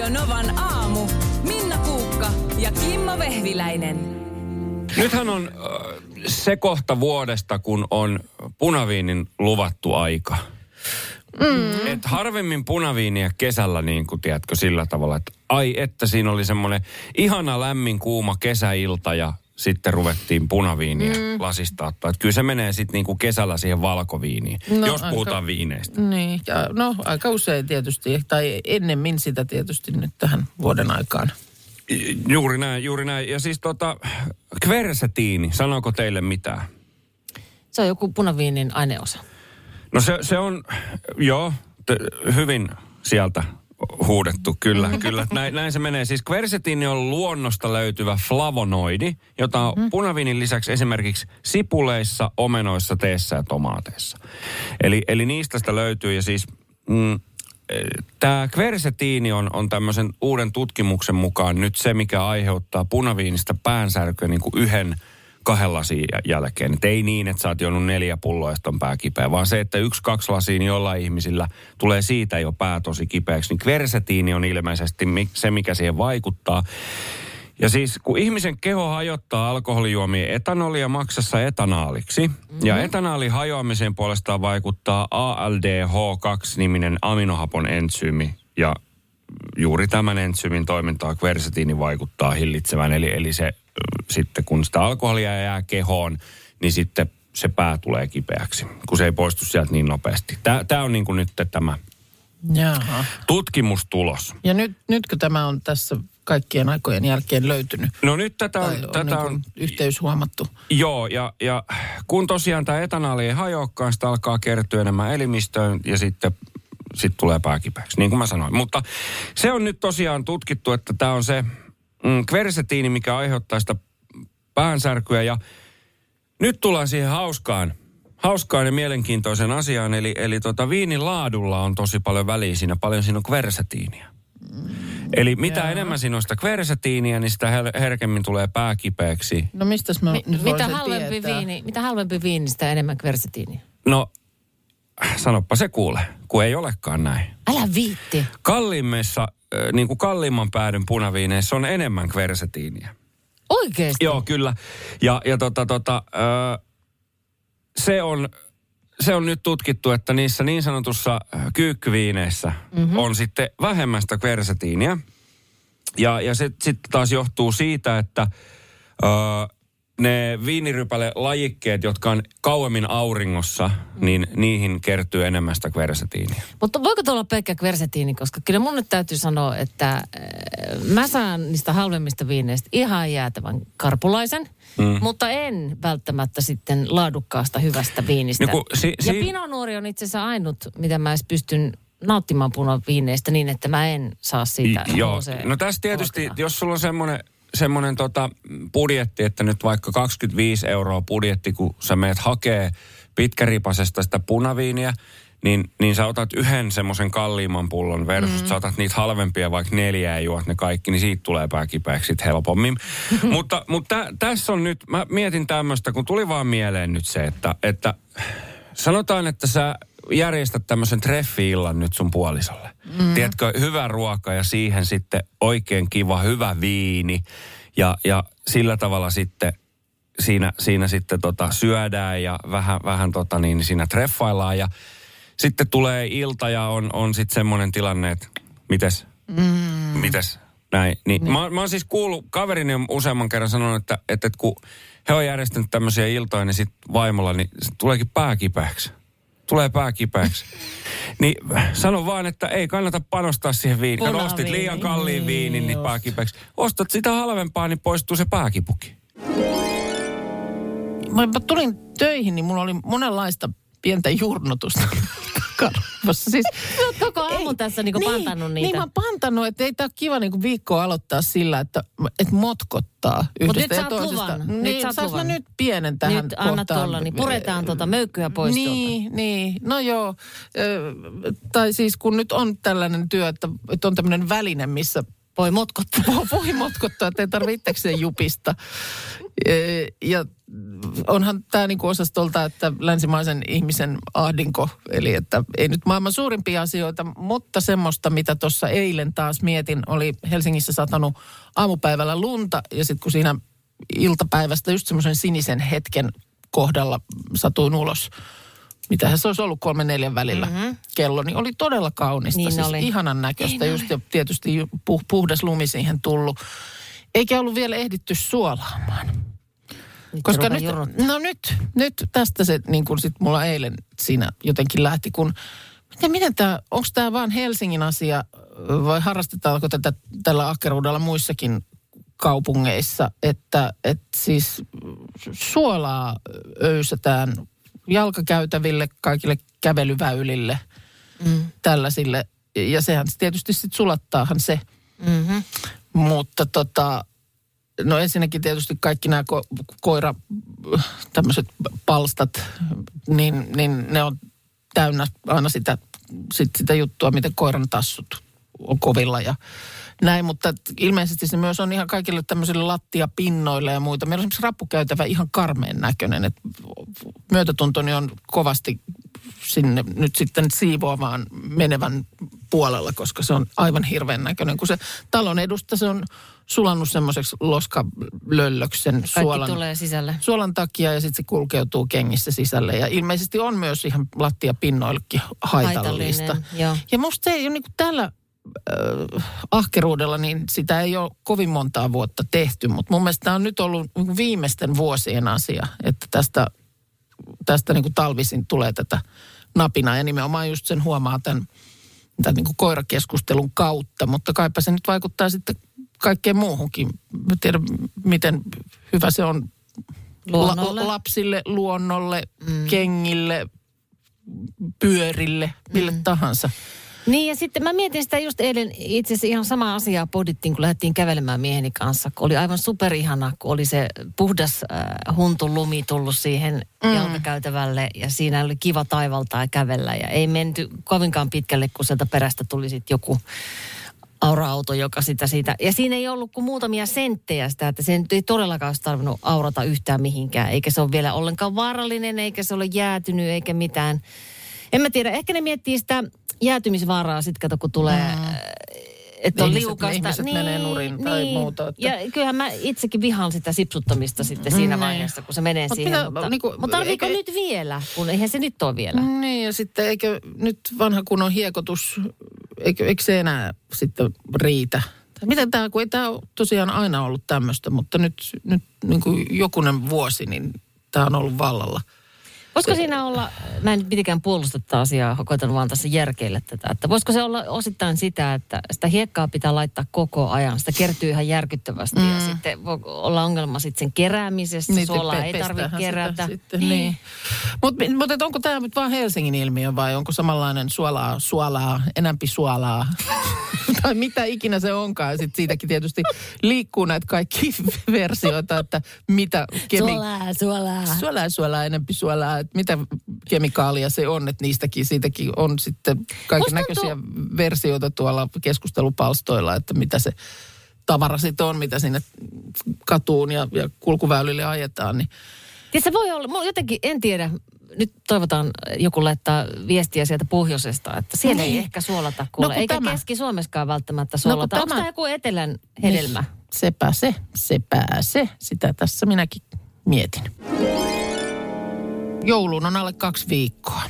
Radio Novan aamu. Minna Kuukka ja Kimmo Vehviläinen. Nythän on äh, se kohta vuodesta, kun on punaviinin luvattu aika. Mm. Et harvemmin punaviiniä kesällä, niin kuin tiedätkö, sillä tavalla, että ai että siinä oli semmoinen ihana lämmin kuuma kesäilta ja sitten ruvettiin punaviiniä mm. lasista ottaa. Että kyllä se menee sitten niinku kesällä siihen valkoviiniin, no, jos aika, puhutaan viineistä. Niin, ja no aika usein tietysti, tai ennemmin sitä tietysti nyt tähän vuoden aikaan. Juuri näin, juuri näin. Ja siis tota, kversetiini, sanooko teille mitään? Se on joku punaviinin aineosa. No se, se on, joo, te, hyvin sieltä huudettu, kyllä, kyllä. Näin, näin se menee. Siis kversetiini on luonnosta löytyvä flavonoidi, jota on mm. punaviinin lisäksi esimerkiksi sipuleissa, omenoissa, teessä ja tomaateissa. Eli, eli niistä sitä löytyy ja siis... Mm, Tämä kversetiini on, on tämmöisen uuden tutkimuksen mukaan nyt se, mikä aiheuttaa punaviinista päänsärkyä niin kuin yhden kahden lasin jälkeen. Et ei niin, että sä oot juonut neljä pulloa, on pää kipeä, vaan se, että yksi, kaksi lasia, niin jollain ihmisillä tulee siitä jo pää tosi kipeäksi. Niin kversetiini on ilmeisesti se, mikä siihen vaikuttaa. Ja siis kun ihmisen keho hajottaa alkoholijuomien etanolia maksassa etanaaliksi, mm-hmm. ja etanaalin hajoamiseen puolestaan vaikuttaa ALDH2-niminen aminohapon entsyymi, ja juuri tämän entsyymin toimintaa kversetiini vaikuttaa hillitsevän. Eli, eli se sitten kun sitä alkoholia jää kehoon, niin sitten se pää tulee kipeäksi, kun se ei poistu sieltä niin nopeasti. Tämä on niin kuin nyt tämä Jaha. tutkimustulos. Ja nyt, nytkö tämä on tässä kaikkien aikojen jälkeen löytynyt? No nyt tätä on, on, tätä niin on yhteys huomattu. Joo, ja, ja kun tosiaan tämä etanoli ei hajoakaan, sitä alkaa kertyä enemmän elimistöön ja sitten sit tulee pääkipeäksi, niin kuin mä sanoin. Mutta se on nyt tosiaan tutkittu, että tämä on se mm, kversetiini, mikä aiheuttaa sitä päänsärkyä. Ja nyt tullaan siihen hauskaan, hauskaan ja mielenkiintoisen asiaan. Eli, eli tota, viinin laadulla on tosi paljon väliä siinä, paljon siinä on kversetiiniä. Mm, eli mitä Jaa. enemmän siinä on sitä kversetiiniä, niin sitä her- herkemmin tulee pääkipeäksi. No mistä mä Mi- nyt mitä halvempi, viini, mitä halvempi viini, sitä enemmän kversetiiniä? No, sanoppa se kuule, kun ei olekaan näin. Älä viitti. Kalliimmissa, niin kuin kalliimman päädyn punaviineissa on enemmän kversetiiniä. Oikeesti? Joo, kyllä. Ja, ja tota, tota, ö, se on se on nyt tutkittu, että niissä niin sanotussa kyykkyviineissä mm-hmm. on sitten vähemmän sitä kversetiiniä. Ja, ja se sitten taas johtuu siitä, että ö, ne viinirypäle lajikkeet, jotka on kauemmin auringossa, niin niihin kertyy enemmän sitä kversetiiniä. Mutta voiko tuolla pelkkä kversetiini, koska kyllä mun nyt täytyy sanoa, että äh, mä saan niistä halvemmista viineistä ihan jäätävän karpulaisen, mm. mutta en välttämättä sitten laadukkaasta hyvästä viinistä. Niin si- si- ja Pinonuori on itse asiassa ainut, mitä mä edes pystyn nauttimaan punaviineistä niin, että mä en saa siitä. I, joo, no tässä tietysti, jos sulla on semmoinen semmoinen tota budjetti, että nyt vaikka 25 euroa budjetti, kun sä meet hakee pitkäripasesta sitä punaviiniä, niin, niin sä otat yhden semmoisen kalliimman pullon versus mm. sä otat niitä halvempia vaikka neljä ja juot ne kaikki, niin siitä tulee pääkipeäksi helpommin. mutta mutta tä, tässä on nyt, mä mietin tämmöistä, kun tuli vaan mieleen nyt se, että, että sanotaan, että sä järjestät tämmöisen treffi-illan nyt sun puolisolle. Mm. Tiedätkö, hyvä ruoka ja siihen sitten oikein kiva, hyvä viini. Ja, ja sillä tavalla sitten siinä, siinä sitten tota syödään ja vähän, vähän tota niin, siinä treffaillaan. Ja sitten tulee ilta ja on, on sitten semmoinen tilanne, että mites, mm. mites, näin. Niin, niin. Mä, mä oon siis kuullut, kaverini on useamman kerran sanonut, että, että, että kun he on järjestänyt tämmöisiä iltoja, niin sitten vaimolla, niin tuleekin pääkipäksi tulee pää kipeäksi. Niin sano vaan, että ei kannata panostaa siihen viiniin. Kato, ostit liian kalliin viinin, niin pää kipeäksi. Ostat sitä halvempaa, niin poistuu se pääkipuki. Mä tulin töihin, niin mulla oli monenlaista pientä jurnutusta karvassa. Siis, koko aamu tässä niinku niin, pantannut niitä. Niin mä pantannut, että ei tämä kiva niinku viikkoa aloittaa sillä, että, että motkottaa yhdestä ja toisesta. Niin, nyt sä mä nyt pienen tähän nyt anna tuolla, niin puretaan tuota möykkyä pois Niin, tuolta. niin. No joo. Tai siis kun nyt on tällainen työ, että, että on tämmöinen väline, missä Voi motkottaa. voi motkottaa, että ei tarvitse itsekseen jupista. Ee, Ja onhan tämä niinku osastolta, että länsimaisen ihmisen ahdinko, eli että ei nyt maailman suurimpia asioita, mutta semmoista, mitä tuossa eilen taas mietin, oli Helsingissä satanut aamupäivällä lunta ja sitten kun siinä iltapäivästä just semmoisen sinisen hetken kohdalla satuin ulos, mitähän se olisi ollut kolme neljän välillä mm-hmm. kello, niin oli todella kaunista. Niin siis oli. ihanan näköistä, Niin just ja tietysti puh- puhdas lumi siihen tullut. Eikä ollut vielä ehditty suolaamaan. Nyt Koska nyt, no nyt, nyt tästä se niin kuin sit mulla eilen siinä jotenkin lähti, kun miten, miten tämä, onko tämä vaan Helsingin asia vai harrastetaanko tätä tällä ahkeruudella muissakin kaupungeissa, että, että siis suolaa öysätään jalkakäytäville, kaikille kävelyväylille, Mm. tällaisille. Ja sehän tietysti sitten sulattaahan se. Mm-hmm. Mutta tota, no ensinnäkin tietysti kaikki nämä ko- koira, tämmöiset palstat, niin, niin ne on täynnä aina sitä, sit sitä juttua, miten koiran tassut on kovilla ja näin. Mutta ilmeisesti se myös on ihan kaikille tämmöisille lattiapinnoille ja muita. Meillä on esimerkiksi rappukäytävä ihan karmeen näköinen, että myötätuntoni on kovasti sinne nyt sitten siivoamaan menevän puolella, koska se on aivan hirveän näköinen. Kun se talon edusta se on sulannut semmoiseksi loskalöllöksen suolan, tulee sisälle. suolan takia ja sitten se kulkeutuu kengissä sisälle. Ja ilmeisesti on myös ihan lattiapinnoillekin haitallista. Ja musta se ei ole niin kuin tällä äh, ahkeruudella, niin sitä ei ole kovin montaa vuotta tehty. Mutta mun mielestä tämä on nyt ollut niin viimeisten vuosien asia, että tästä, tästä niin kuin talvisin tulee tätä napinaa. Ja nimenomaan just sen huomaa tämän, tämän niin kuin koirakeskustelun kautta. Mutta kaipa se nyt vaikuttaa sitten kaikkeen muuhunkin. Mä tiedän, miten hyvä se on Luonnolle. La- lapsille, luonnolle, mm. kengille, pyörille, mille mm. tahansa. Niin ja sitten mä mietin sitä just eilen, itse asiassa ihan sama asiaa pohdittiin, kun lähdettiin kävelemään mieheni kanssa. Kun oli aivan superihana, kun oli se puhdas äh, huntun lumi tullut siihen mm. jalkakäytävälle ja siinä oli kiva taivaltaa ja kävellä. Ja ei menty kovinkaan pitkälle, kun sieltä perästä tuli sitten joku aura-auto, joka sitä siitä... Ja siinä ei ollut kuin muutamia senttejä sitä, että se nyt ei todellakaan olisi tarvinnut aurata yhtään mihinkään. Eikä se ole vielä ollenkaan vaarallinen, eikä se ole jäätynyt, eikä mitään. En mä tiedä, ehkä ne miettii sitä jäätymisvaaraa sitten, kato kun tulee... Mm. Että on liukasta. ihmiset menee nurin tai muuta, että- Ja kyllähän mä itsekin vihaan sitä sipsuttamista sitten siinä Niin. vaiheessa, kun se menee Mut siihen. mitä, mutta, niinku, mutta tarviiko eikö- nyt vielä? Kun eihän se nyt ole vielä. Niin ja sitten eikö nyt vanha kunnon hiekotus, eikö, eikö se enää sitten riitä? Miten tämä, kun ei tämä tosiaan aina ollut tämmöistä, mutta nyt, nyt niin kuin jokunen vuosi, niin tämä on ollut vallalla. Voisiko siinä olla, mä en nyt mitenkään puolusta tätä asiaa, koitan vaan tässä järkeillä tätä, että voisiko se olla osittain sitä, että sitä hiekkaa pitää laittaa koko ajan, sitä kertyy ihan järkyttävästi mm. ja sitten voi olla ongelma sitten sen keräämisessä, Niin, suolaa pe- ei tarvitse kerätä. Sitten, niin. Mutta mut, et onko tämä nyt vaan Helsingin ilmiö vai onko samanlainen suolaa, suolaa, enämpi suolaa? tai mitä ikinä se onkaan. Sitten siitäkin tietysti liikkuu näitä kaikki versioita, että mitä kemi- Suolaa, suolaa. suolaa, suolaa, enempi suolaa, että mitä kemikaalia se on, että niistäkin, siitäkin on sitten kaiken näköisiä versioita tuolla keskustelupalstoilla, että mitä se tavara sitten on, mitä sinne katuun ja, ja kulkuväylille ajetaan, niin Ja se voi olla, mulla jotenkin, en tiedä, nyt toivotaan joku laittaa viestiä sieltä pohjoisesta, että siellä ei Niin. ehkä suolata kuule. No Eikä tämä- Keski-Suomessakaan välttämättä kun suolata. Onko tämä- tämä joku etelän hedelmä? sepä se, sepä se. Sitä tässä minäkin mietin. Jouluun on alle kaksi viikkoa.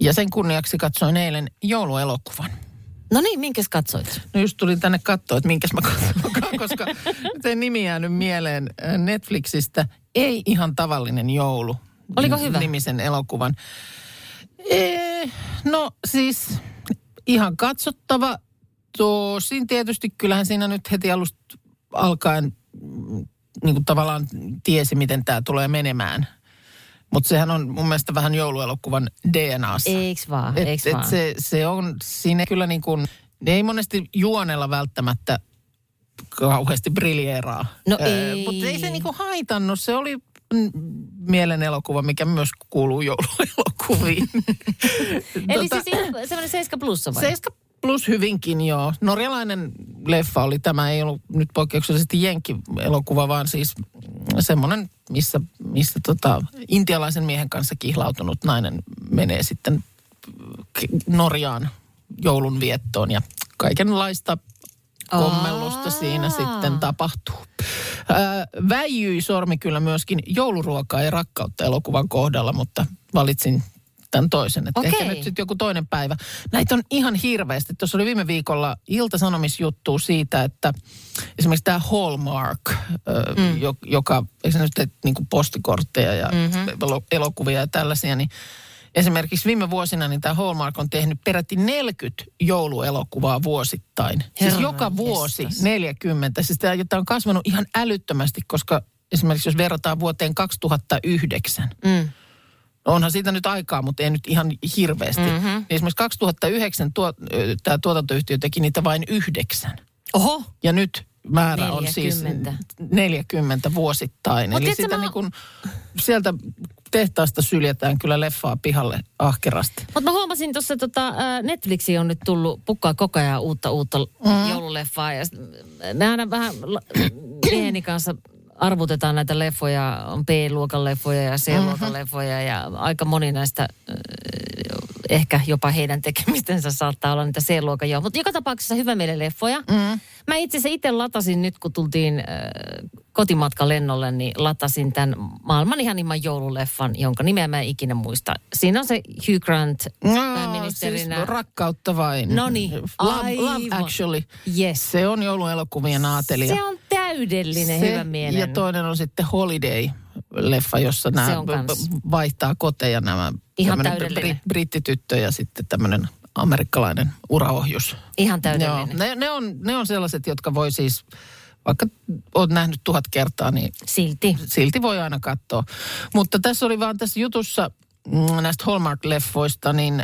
Ja sen kunniaksi katsoin eilen jouluelokuvan. No niin, minkäs katsoit? No just tulin tänne katsoa, että minkäs mä katson, koska sen nimi jäänyt mieleen Netflixistä. Ei ihan tavallinen joulu. Oliko hyvä? Nimisen elokuvan. Ee, no siis ihan katsottava. Tosin tietysti kyllähän siinä nyt heti alusta alkaen mm, niin kuin tavallaan tiesi, miten tämä tulee menemään. Mutta sehän on mun mielestä vähän jouluelokuvan DNAssa. Eiks vaan, Et, eiks et vaan. se, se on siinä kyllä niin kuin, ne ei monesti juonella välttämättä kauheasti briljeeraa. No ei. Mutta ei se niin kuin haitannut. Se oli mielen elokuva, mikä myös kuuluu jouluelokuviin. Eli Tota, siis semmoinen 7 plussa vai? 7 plus hyvinkin joo. Norjalainen leffa oli tämä, ei ollut nyt poikkeuksellisesti Jenkki-elokuva, vaan siis semmoinen, missä, missä tota, intialaisen miehen kanssa kihlautunut nainen menee sitten Norjaan joulun viettoon ja kaikenlaista kommellusta siinä sitten tapahtuu. Väijyi sormi kyllä myöskin jouluruokaa ja rakkautta elokuvan kohdalla, mutta valitsin tämän toisen. Että ehkä nyt sitten joku toinen päivä. Näitä on ihan hirveästi. Tuossa oli viime viikolla iltasanomisjuttu siitä, että esimerkiksi tämä Hallmark, mm. joka, tee niin kuin postikortteja ja mm-hmm. elokuvia ja tällaisia, niin Esimerkiksi viime vuosina niin tämä Hallmark on tehnyt peräti 40 jouluelokuvaa vuosittain. siis Herran joka vuosi jestas. 40. Siis tämä tämä on kasvanut ihan älyttömästi, koska esimerkiksi jos verrataan vuoteen 2009, Mm. Onhan siitä nyt aikaa, mutta ei nyt ihan hirveästi. Mm-hmm. Niin esimerkiksi 2009 tuo, tämä tuotantoyhtiö teki niitä vain yhdeksän. Oho, Ja nyt määrä on 40. siis 40 vuosittain. Mut Eli sitä mä- niin kuin, sieltä tehtaasta syljetään kyllä leffaa pihalle ahkerasti. Mutta mä huomasin tuossa, tota, ää, Netflixiin on nyt tullut pukkaa koko ajan uutta, uutta mm. joululeffaa. Ja me aina vähän mieheni kanssa arvutetaan näitä leffoja, on B-luokan leffoja ja C-luokan mm-hmm. leffoja ja aika moni näistä ehkä jopa heidän tekemistensä saattaa olla niitä C-luokan joo. Mutta joka tapauksessa hyvä meille leffoja. Mm. Mä itse asiassa itse latasin nyt, kun tultiin äh, kotimatka lennolle, niin latasin tämän maailman ihanimman joululeffan, jonka nimeä mä en ikinä muista. Siinä on se Hugh Grant pääministerinä. siis rakkautta vain. Noniin, Love, Love aivan. Actually. Yes. Se on jouluelokuvien aatelija. Se on täydellinen, Se- hyvä mielen. Ja toinen on sitten Holiday-leffa, jossa nämä b- vaihtaa koteja nämä. Ihan täydellinen. bri- brittityttö ja sitten tämmöinen amerikkalainen uraohjus. Ihan Joo, täydellinen. ne, ne, on, ne on sellaiset, jotka voi siis, vaikka oot nähnyt tuhat kertaa, niin Silti. silti voi aina katsoa. Mutta tässä oli vaan tässä jutussa mm, näistä Hallmark-leffoista, niin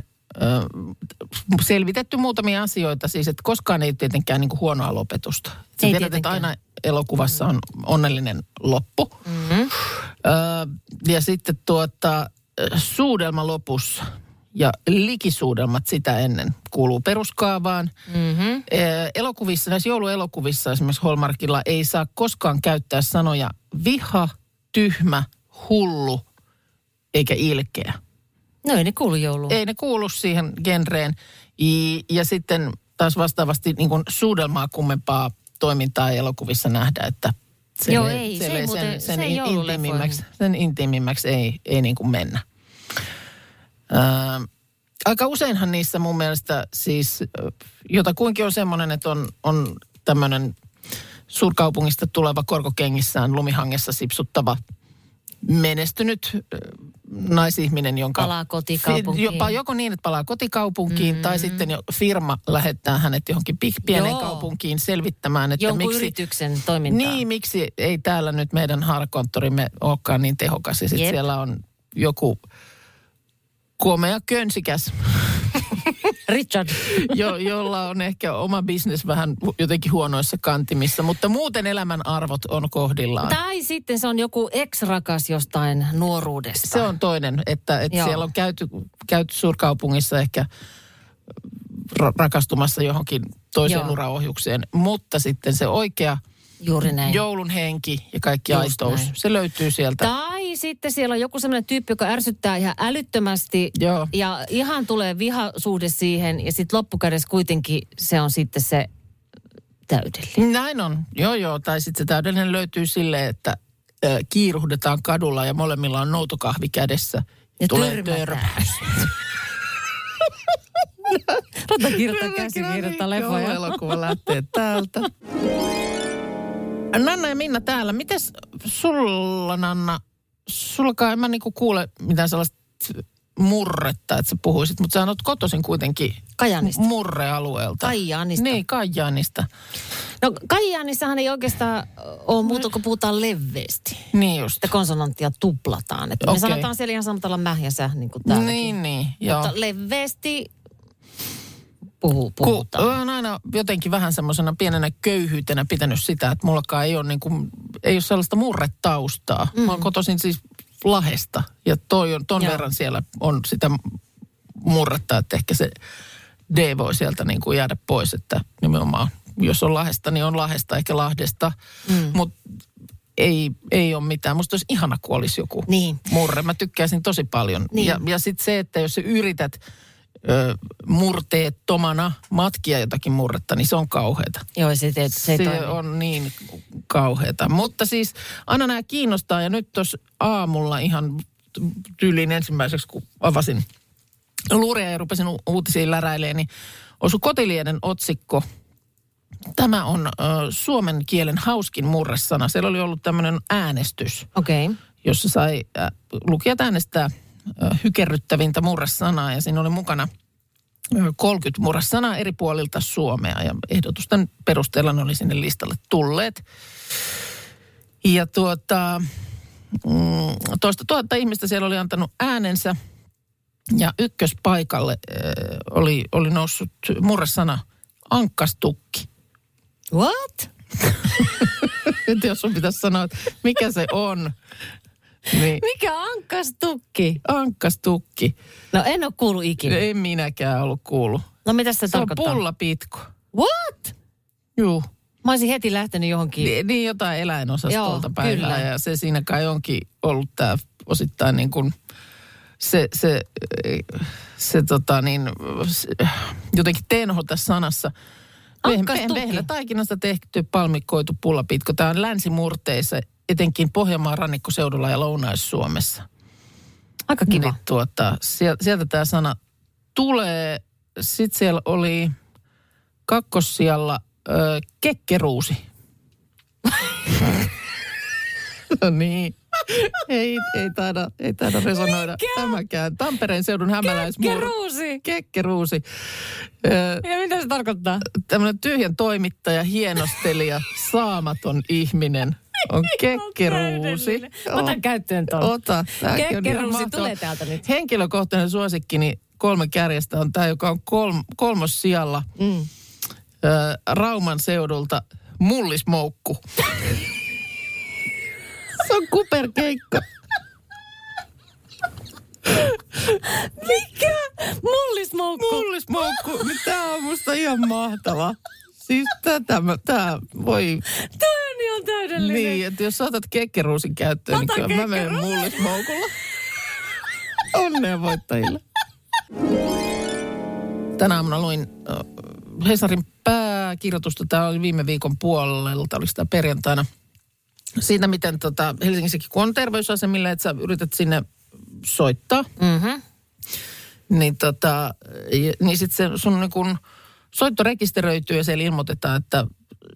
selvitetty muutamia asioita. Siis, että koskaan ei tietenkään niin kuin huonoa lopetusta. Sä Ei tiedät, että aina elokuvassa on onnellinen loppu. Mm-hmm. Ö, ja sitten tuota, suudelma lopussa ja likisuudelmat sitä ennen kuuluu peruskaavaan. Mm-hmm. Elokuvissa, näissä jouluelokuvissa esimerkiksi Hallmarkilla ei saa koskaan käyttää sanoja viha, tyhmä, hullu eikä ilkeä. No ei ne kuulu jouluun. Ei ne kuulu siihen genreen. Ja sitten taas vastaavasti niin kuin suudelmaa kummempaa toimintaa ei elokuvissa nähdä, että se Joo, ei, se ei sen, muuten- sen, se ei intiimimmäksi, sen intiimimmäksi ei, ei niin kuin mennä. Ää, aika useinhan niissä mun mielestä siis, jotakuinkin on semmoinen, että on, on tämmöinen suurkaupungista tuleva korkokengissään lumihangessa sipsuttava menestynyt naisihminen, jonka... Palaa kotikaupunkiin. Jopa joko niin, että palaa kotikaupunkiin, mm-hmm. tai sitten jo firma lähettää hänet johonkin pi- pieneen Joo. kaupunkiin selvittämään, että Jonkun miksi... yrityksen toimintaa. Niin, miksi ei täällä nyt meidän haarakonttorimme olekaan niin tehokas. Ja sitten siellä on joku komea könsikäs, Richard. jo, jolla on ehkä oma bisnes vähän jotenkin huonoissa kantimissa, mutta muuten elämän arvot on kohdillaan. Tai sitten se on joku ex-rakas jostain nuoruudesta. Se on toinen, että, että Joo. siellä on käyty, käyty suurkaupungissa ehkä ra- rakastumassa johonkin toiseen Joo. uraohjukseen, mutta sitten se oikea Juuri näin. joulun henki ja kaikki Just aitous, näin. se löytyy sieltä. Tai sitten siellä on joku sellainen tyyppi, joka ärsyttää ihan älyttömästi. Joo. Ja ihan tulee vihasuhde siihen. Ja sitten loppukädessä kuitenkin se on sitten se täydellinen. Näin on, joo joo. Tai sitten se täydellinen löytyy silleen, että äh, kiiruhdetaan kadulla ja molemmilla on noutokahvi kädessä. Ja Tulee törmäys. Rata kirjoittaa käsikirjoittaa leffoja. elokuva lähtee täältä. Nanna ja Minna täällä. Mites sulla, Nanna? Sullakaan en mä niinku kuule mitään sellaista murretta, että sä puhuisit, mutta sä oot kotoisin kuitenkin Kajaanista. murrealueelta. Kajaanista. Niin, Kajaanista. No Kajaanissahan ei oikeastaan ole muuta kuin puhutaan leveästi. Niin just. Että konsonanttia tuplataan. Että me Okei. sanotaan siellä ihan samalla tavalla mäh ja sä, niin kuin täälläkin. Niin, niin, joo. Mutta leveästi puhuu, Kun puhutaan. olen aina jotenkin vähän semmoisena pienenä köyhyytenä pitänyt sitä, että mullakaan ei ole, niin kuin, ei ole sellaista murretaustaa. Mm. Mä oon kotoisin siis Lahesta ja toi on, ton Joo. verran siellä on sitä murretta, että ehkä se D voi sieltä niin kuin jäädä pois, että nimenomaan jos on Lahdesta, niin on Lahdesta eikä Lahdesta. Mm. Mutta ei, ei ole mitään. Musta olisi ihana, kun olisi joku Niin. murre. Mä tykkäisin tosi paljon. Niin. Ja, ja sitten se, että jos sä yrität ö, murteettomana matkia jotakin murretta, niin se on kauheata. Joo, se, te, se, Se toimi. on niin kauheata. Mutta siis aina nämä kiinnostaa ja nyt tuossa aamulla ihan tyyliin ensimmäiseksi, kun avasin luuria ja rupesin u- uutisiin läräilemään, niin osui kotilieden otsikko. Tämä on ö, suomen kielen hauskin murresana. Siellä oli ollut tämmöinen äänestys. Okay. jossa sai äh, lukijat äänestää hykerryttävintä murresanaa ja siinä oli mukana ö, 30 murresanaa eri puolilta Suomea ja ehdotusten perusteella ne oli sinne listalle tulleet. Ja tuota, mm, toista tuhatta ihmistä siellä oli antanut äänensä ja ykköspaikalle oli, oli noussut murresana ankkastukki. What? Nyt jos sun pitäisi sanoa, että mikä se on, niin Mikä ankkastukki? ankkastukki. No en ole kuullut ikinä. En minäkään ollut kuullut. No mitä se, Se on tarkoittaa? pullapitko. What? Juu. Mä olisin heti lähtenyt johonkin. Niin, niin jotain eläinosastolta Joo, päivää. kyllä. Ja se siinä kai onkin ollut tämä osittain niin kuin se, se, se tota niin, se, jotenkin tenho tässä sanassa. Ankkastukki. Vehnä taikinasta tehty palmikkoitu pullapitko. Tämä on länsimurteissa, etenkin Pohjanmaan rannikkoseudulla ja Lounais-Suomessa. Aika kiva. Niin, tuota, sieltä, sieltä tämä sana tulee. Sitten siellä oli kakkossijalla ö, kekkeruusi. no niin. Ei, ei, taida, ei taida resonoida tämäkään. Tampereen seudun hämäläismurre. Keruusi. Kekkeruusi. Ö, Ja mitä se tarkoittaa? Tämmöinen tyhjän toimittaja, hienostelija, saamaton ihminen on kekkeruusi. Mä Otan käyttöön tuon. Ota. Kekkeruusi tulee täältä nyt. Henkilökohtainen suosikki, niin kolme kärjestä on tämä, joka on kolm, kolmos sijalla Mm. Rauman seudulta mullismoukku. Se on kuperkeikka. Mikä? Mullismoukku. Mullismoukku, niin tämä on musta ihan mahtava. Siis tätä, mä- tää voi, Toi on ihan täydellinen. niin, että jos sä otat kekkeruusin käyttöön, niin Otan kyllä mä menen mullismoukulla. Onnea voittajille. Tänä aamuna luin Hesarin pääkirjoitusta, tämä oli viime viikon puolelta, oli sitä perjantaina. Siitä, miten tota, Helsingissäkin kun on terveysasemille, että sä yrität sinne soittaa, Mm-hmm. niin, tota, niin sitten se sun niin kun soitto rekisteröityy ja siellä ilmoitetaan, että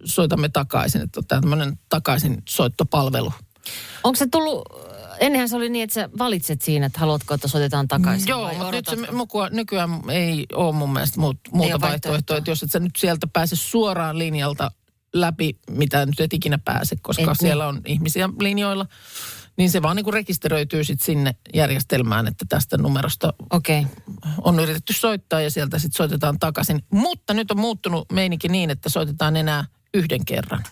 soitamme takaisin, että on tämmöinen takaisin soittopalvelu. Onko se tullut, ennenhän se oli niin, että sä valitset siinä, että haluatko, että soitetaan takaisin Joo, mutta nyt se, mukua, nykyään ei ole mun mielestä muut, muuta vaihtoehtoa. vaihtoehtoa. Että jos et sä nyt sieltä pääse suoraan linjalta läpi, mitä nyt et ikinä pääse, koska Et niin. siellä on ihmisiä linjoilla, niin se vaan niin kuin rekisteröityy sitten sinne järjestelmään, että tästä numerosta. Okay. on yritetty soittaa ja sieltä sitten soitetaan takaisin. Mutta nyt on muuttunut meininki niin, että soitetaan enää yhden kerran.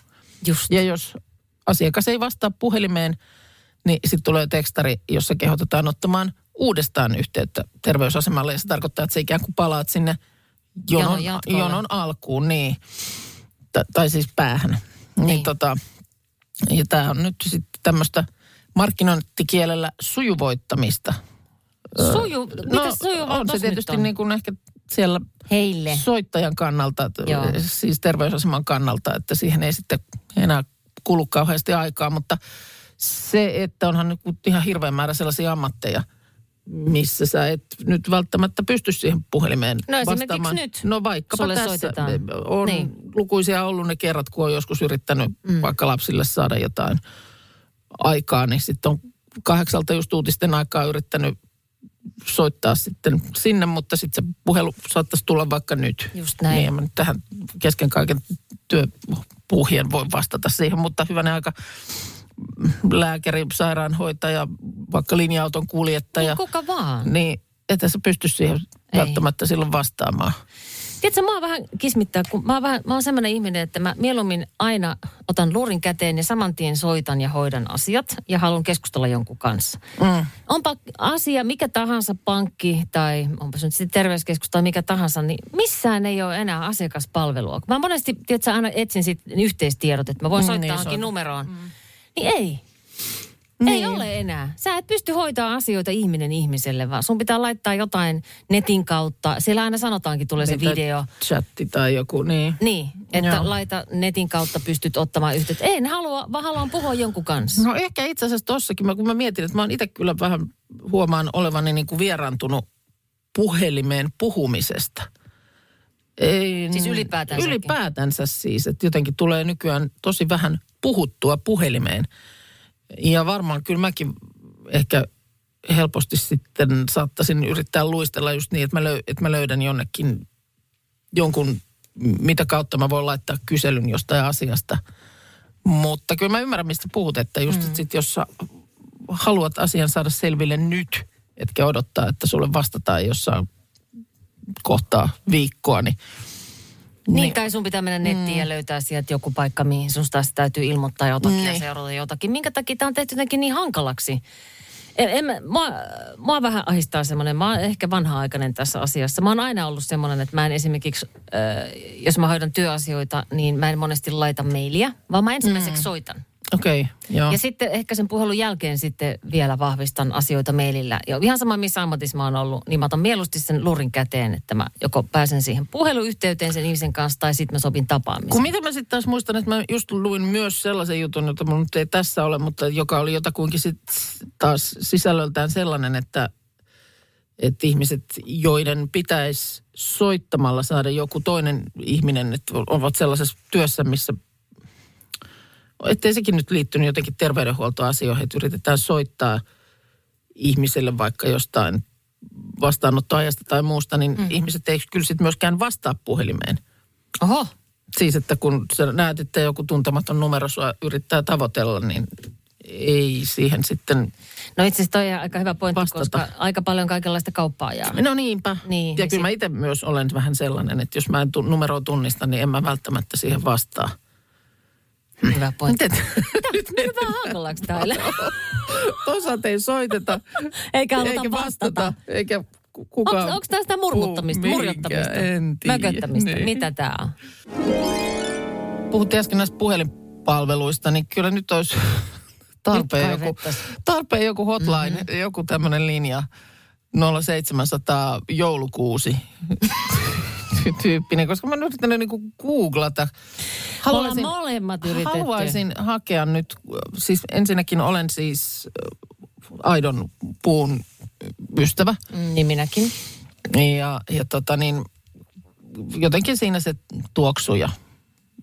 Just. Ja jos asiakas ei vastaa puhelimeen, niin sitten tulee tekstari, jossa kehotetaan ottamaan uudestaan yhteyttä terveysasemalle. Ja se tarkoittaa, että sä ikään kuin palaat sinne jonon, Jonon jonon alkuun, niin. Ta- tai siis päähän. Niin, Niin. tota, ja tämä on nyt sitten tämmöistä markkinointikielellä sujuvoittamista. Suju, mitä no, sujuvaa on se tietysti on? niin kuin ehkä siellä Heille. soittajan kannalta, Joo. siis terveysaseman kannalta, että siihen ei sitten enää kulu kauheasti aikaa, mutta se, että onhan nyt ihan hirveän määrä sellaisia ammatteja, missä sä et nyt välttämättä pysty siihen puhelimeen No vastaamaan. nyt No vaikkapa sulle tässä soitetaan. on Niin. Lukuisia ollut ne kerrat, kun on joskus yrittänyt mm. vaikka lapsille saada jotain aikaa, niin sitten on kahdeksalta just uutisten aikaa yrittänyt soittaa sitten sinne, mutta sitten se puhelu saattaisi tulla vaikka nyt. Just näin. Niin, mä nyt tähän kesken kaiken työpuhien voi vastata siihen, mutta hyvänä aika lääkäri, sairaanhoitaja, vaikka linja-auton kuljettaja, Niin kuka vaan. niin että sä pysty siihen Ei. välttämättä silloin vastaamaan. Tiedätkö, mä oon vähän kismittää, kun mä oon, vähän, mä oon semmoinen ihminen, että mä mieluummin aina otan luurin käteen ja saman tien soitan ja hoidan asiat ja haluan keskustella jonkun kanssa. Mm. Onpa asia mikä tahansa pankki tai onpa se nyt sitten terveyskeskus tai mikä tahansa, niin missään ei ole enää asiakaspalvelua. Mä monesti, tiedätkö, aina etsin sitten yhteistiedot, että mä voin Mm, soittaa niin, johonkin soita. numeroon. Niin ei. Ei Niin. ole enää. Sä et pysty hoitaa asioita ihminen ihmiselle, vaan sun pitää laittaa jotain netin kautta. Siellä aina sanotaankin, tulee se Niin, tai video. Chatti tai joku, niin. Niin, että Joo. laita netin kautta pystyt ottamaan yhteyttä. En halua, vaan haluan puhua jonkun kanssa. No ehkä itse asiassa tossakin, kun mä mietin, että mä oon itse kyllä vähän huomaan olevani niin kuin vieraantunut puhelimeen puhumisesta. Ei, Siis ylipäätänsäkin? Ylipäätänsä siis, että jotenkin tulee nykyään tosi vähän puhuttua puhelimeen. Ja varmaan kyllä mäkin ehkä helposti sitten saattaisin yrittää luistella just niin, että mä, löy, että mä löydän jonnekin jonkun, mitä kautta mä voin laittaa kyselyn jostain asiasta. Mutta kyllä mä ymmärrän, mistä puhut, että just mm. että sit, jos sä haluat asian saada selville nyt, etkä odottaa, että sulle vastataan jossain kohtaa viikkoa, niin Niin, tai sun pitää mennä nettiin mm. ja löytää sieltä joku paikka, mihin sun taas täytyy ilmoittaa jotakin niin. ja Niin. seurata jotakin. Minkä takia tämä on tehty jotenkin niin hankalaksi? En, en, mä- mua, mua vähän ahistaa semmoinen, mä oon ehkä vanha-aikainen tässä asiassa. Mä oon aina ollut semmoinen, että mä en esimerkiksi, äh, jos mä hoidan työasioita, niin mä en monesti laita mailia, vaan mä ensimmäiseksi mm. soitan. Okei, okay, joo. Ja sitten ehkä sen puhelun jälkeen sitten vielä vahvistan asioita mailillä. Ja ihan sama, missä ammatissa mä oon ollut, niin mä otan mieluusti sen lurin käteen, että mä joko pääsen siihen puheluyhteyteen sen ihmisen kanssa tai sitten mä sopin tapaamisen. Kun mitä mä sitten taas muistan, että mä just luin myös sellaisen jutun, jota mun nyt ei tässä ole, mutta joka oli jotakuinkin sit taas sisällöltään sellainen, että, että ihmiset, joiden pitäisi soittamalla saada joku toinen ihminen, että ovat sellaisessa työssä, missä ettei sekin nyt liittynyt jotenkin terveydenhuoltoasioihin, että yritetään soittaa ihmiselle vaikka jostain vastaanottoajasta tai muusta, niin mm. ihmiset ei kyllä sitten myöskään vastaa puhelimeen. Oho, Siis, että kun sä näet, että joku tuntematon numero sua yrittää tavoitella, niin ei siihen sitten... no itse asiassa toi on aika hyvä pointti, Vastata. koska aika paljon kaikenlaista kauppaa jää. No niinpä. Niin, ja kyllä mä sit- itse myös olen vähän sellainen, että jos mä en tu- numeroa tunnista, niin en mä välttämättä siihen vastaa. Hyvä pointti. Nyt me vähän hankalaksi täällä. Osat ei soiteta. Eikä haluta eikä vastata. Eikä ku- kukaan... Onko tämä sitä murmuttamista, murjottamista, mököttämistä? Niin. Mitä tämä on? Puhuttiin äsken näistä puhelinpalveluista, niin kyllä nyt olisi tarpeen Nyt joku, tarpeen joku hotline, mm-hmm. joku tämmöinen linja 0700 joulukuusi tyyppinen, koska mä oon yrittänyt niinku googlata. Ollaan molemmat yritetty. haluaisin hakea nyt, siis ensinnäkin olen siis äh, aidon puun ystävä. Mm, Niin minäkin. Ja, ja tota niin, jotenkin siinä se tuoksu ja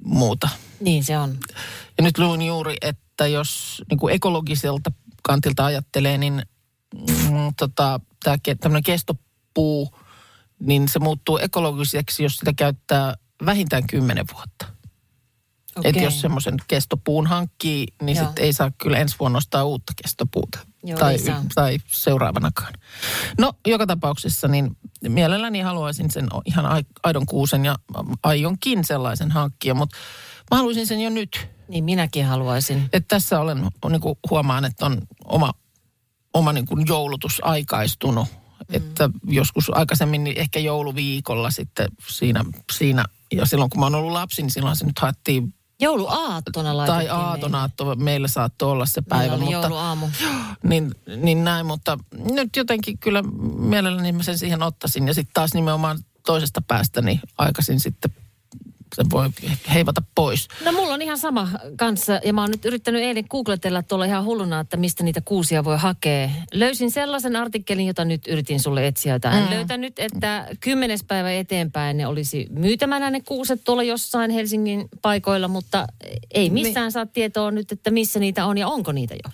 muuta. Niin se on. Ja nyt luin juuri, että jos niin kuin ekologiselta kantilta ajattelee, niin mm, tota, tämä tämmöinen kestopuu, niin se muuttuu ekologiseksi, jos sitä käyttää vähintään kymmenen vuotta. Okay. Että jos semmoisen kestopuun hankkii, niin Joo. sitten ei saa kyllä ensi vuonna ostaa uutta kestopuuta. Joo, tai, tai seuraavanakaan. No, joka tapauksessa niin mielelläni haluaisin sen ihan ai- aidon kuusen ja aionkin sellaisen hankkia, mutta mä haluaisin sen jo nyt. Niin minäkin haluaisin. Että tässä olen, niin kuin huomaan, että on oma, oma niin kuin joulutus aikaistunut. Mm. Että joskus aikaisemmin niin ehkä jouluviikolla sitten siinä, siinä, ja silloin kun mä oon ollut lapsi, niin silloin se nyt haettiin, Jouluaattona laitettiin tai aatonaatto, meillä saattoi olla se Meillä päivä, oli mutta, jouluaamu. niin, niin näin, mutta nyt jotenkin kyllä mielelläni mä sen siihen ottaisin. Ja sitten taas nimenomaan toisesta päästä niin aikaisin sitten se voi heivata pois. No mulla on ihan sama kanssa ja mä oon nyt yrittänyt eilen googletella tuolla ihan hulluna, että mistä niitä kuusia voi hakea. Löysin sellaisen artikkelin, jota nyt yritin sulle etsiä, jota en Mm. löytänyt, että kymmenes päivä eteenpäin ne olisi myytämänä ne kuuset tuolla jossain Helsingin paikoilla, mutta ei missään Niin. saa tietoa nyt, että missä niitä on ja onko niitä jo.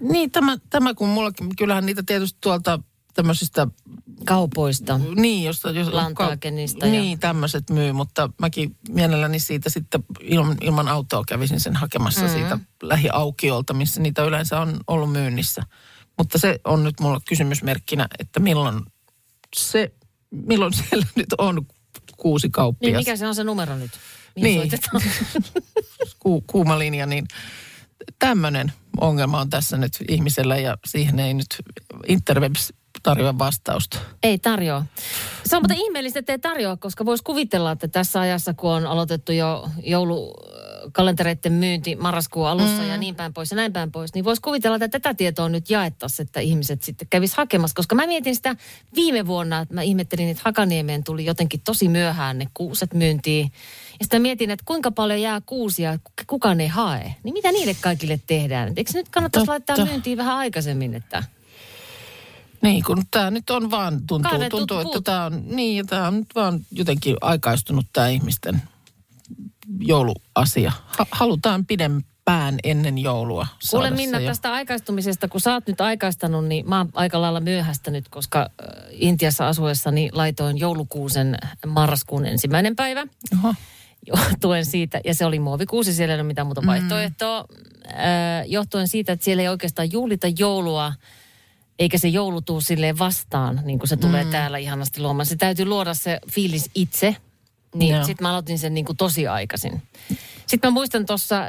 Niin, tämä, tämä kun mulla, kyllähän niitä tietysti tuolta tämmöisistä, Kaupoista. niin, josta, jos, Lantaakenista ja- Niin, tämmöiset myy, mutta mäkin mielelläni siitä sitten ilman, ilman autoa kävisin sen hakemassa Mm-hmm. siitä lähiaukiolta, missä niitä yleensä on ollut myynnissä. Mutta se on nyt mulla kysymysmerkkinä, että milloin se, milloin siellä nyt on kuusi Niin kauppias. mikä se on se numero nyt? Mihin Niin. ku, kuuma linja, niin tämmöinen ongelma on tässä nyt ihmisellä ja siihen ei nyt Interwebs tarjoa vastausta. Ei tarjoa. Se on muuten ihmeellistä, että ei tarjoa, koska voisi kuvitella, että tässä ajassa, kun on aloitettu jo joulukalentereiden myynti marraskuun alussa mm. ja niin päin pois ja näin päin pois, niin voisi kuvitella, että tätä tietoa nyt jaettaisiin, että ihmiset sitten kävis hakemassa. Koska mä mietin sitä viime vuonna, että mä ihmettelin, että Hakaniemeen tuli jotenkin tosi myöhään ne kuuset myyntiin. Ja sitten mietin, että kuinka paljon jää kuusia, kukaan ei hae. Niin mitä niille kaikille tehdään? Eikö nyt kannattaisi Totta. laittaa myyntiin vähän aikaisemmin, että... Niin, kun tämä nyt on vaan, tuntuu, Kaadetut tuntuu että puut. tämä on, niin, tämä on nyt vaan jotenkin aikaistunut tämä ihmisten jouluasia. Ha- halutaan pidempään ennen joulua Kuule Minna jo. tästä aikaistumisesta, kun sä oot nyt aikaistanut, niin mä oon aika lailla myöhästänyt, koska äh, Intiassa asuessani laitoin joulukuusen marraskuun ensimmäinen päivä. Oho. Johtuen siitä, ja se oli muovikuusi, siellä ei ole mitään muuta vaihtoehtoa. Äh, johtuen siitä, että siellä ei oikeastaan juhlita joulua, eikä se joulu tuu silleen vastaan, niin kuin se tulee täällä ihanasti luomaan. Se täytyy luoda se fiilis itse. Niin sitten mä aloitin sen niin kuin tosi aikaisin. Sitten mä muistan tuossa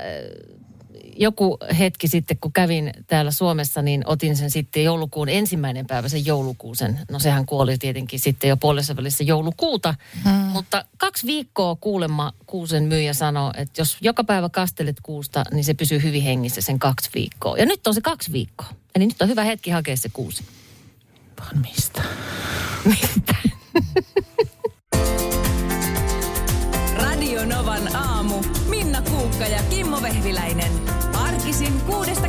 joku hetki sitten, kun kävin täällä Suomessa, niin otin sen sitten joulukuun ensimmäinen päivä, sen joulukuusen. No sehän kuoli tietenkin sitten jo puolessa välissä joulukuuta. Hmm. Mutta kaksi viikkoa kuulemma kuusen myyjä sanoi, että jos joka päivä kastelet kuusta, niin se pysyy hyvin hengissä sen kaksi viikkoa. Ja nyt on se kaksi viikkoa. Eli nyt on hyvä hetki hakea se kuusi. Vaan mistä? Radio Novan aamu. Minna Kuukka ja Kimmo Vehviläinen. Arkisin kuudesta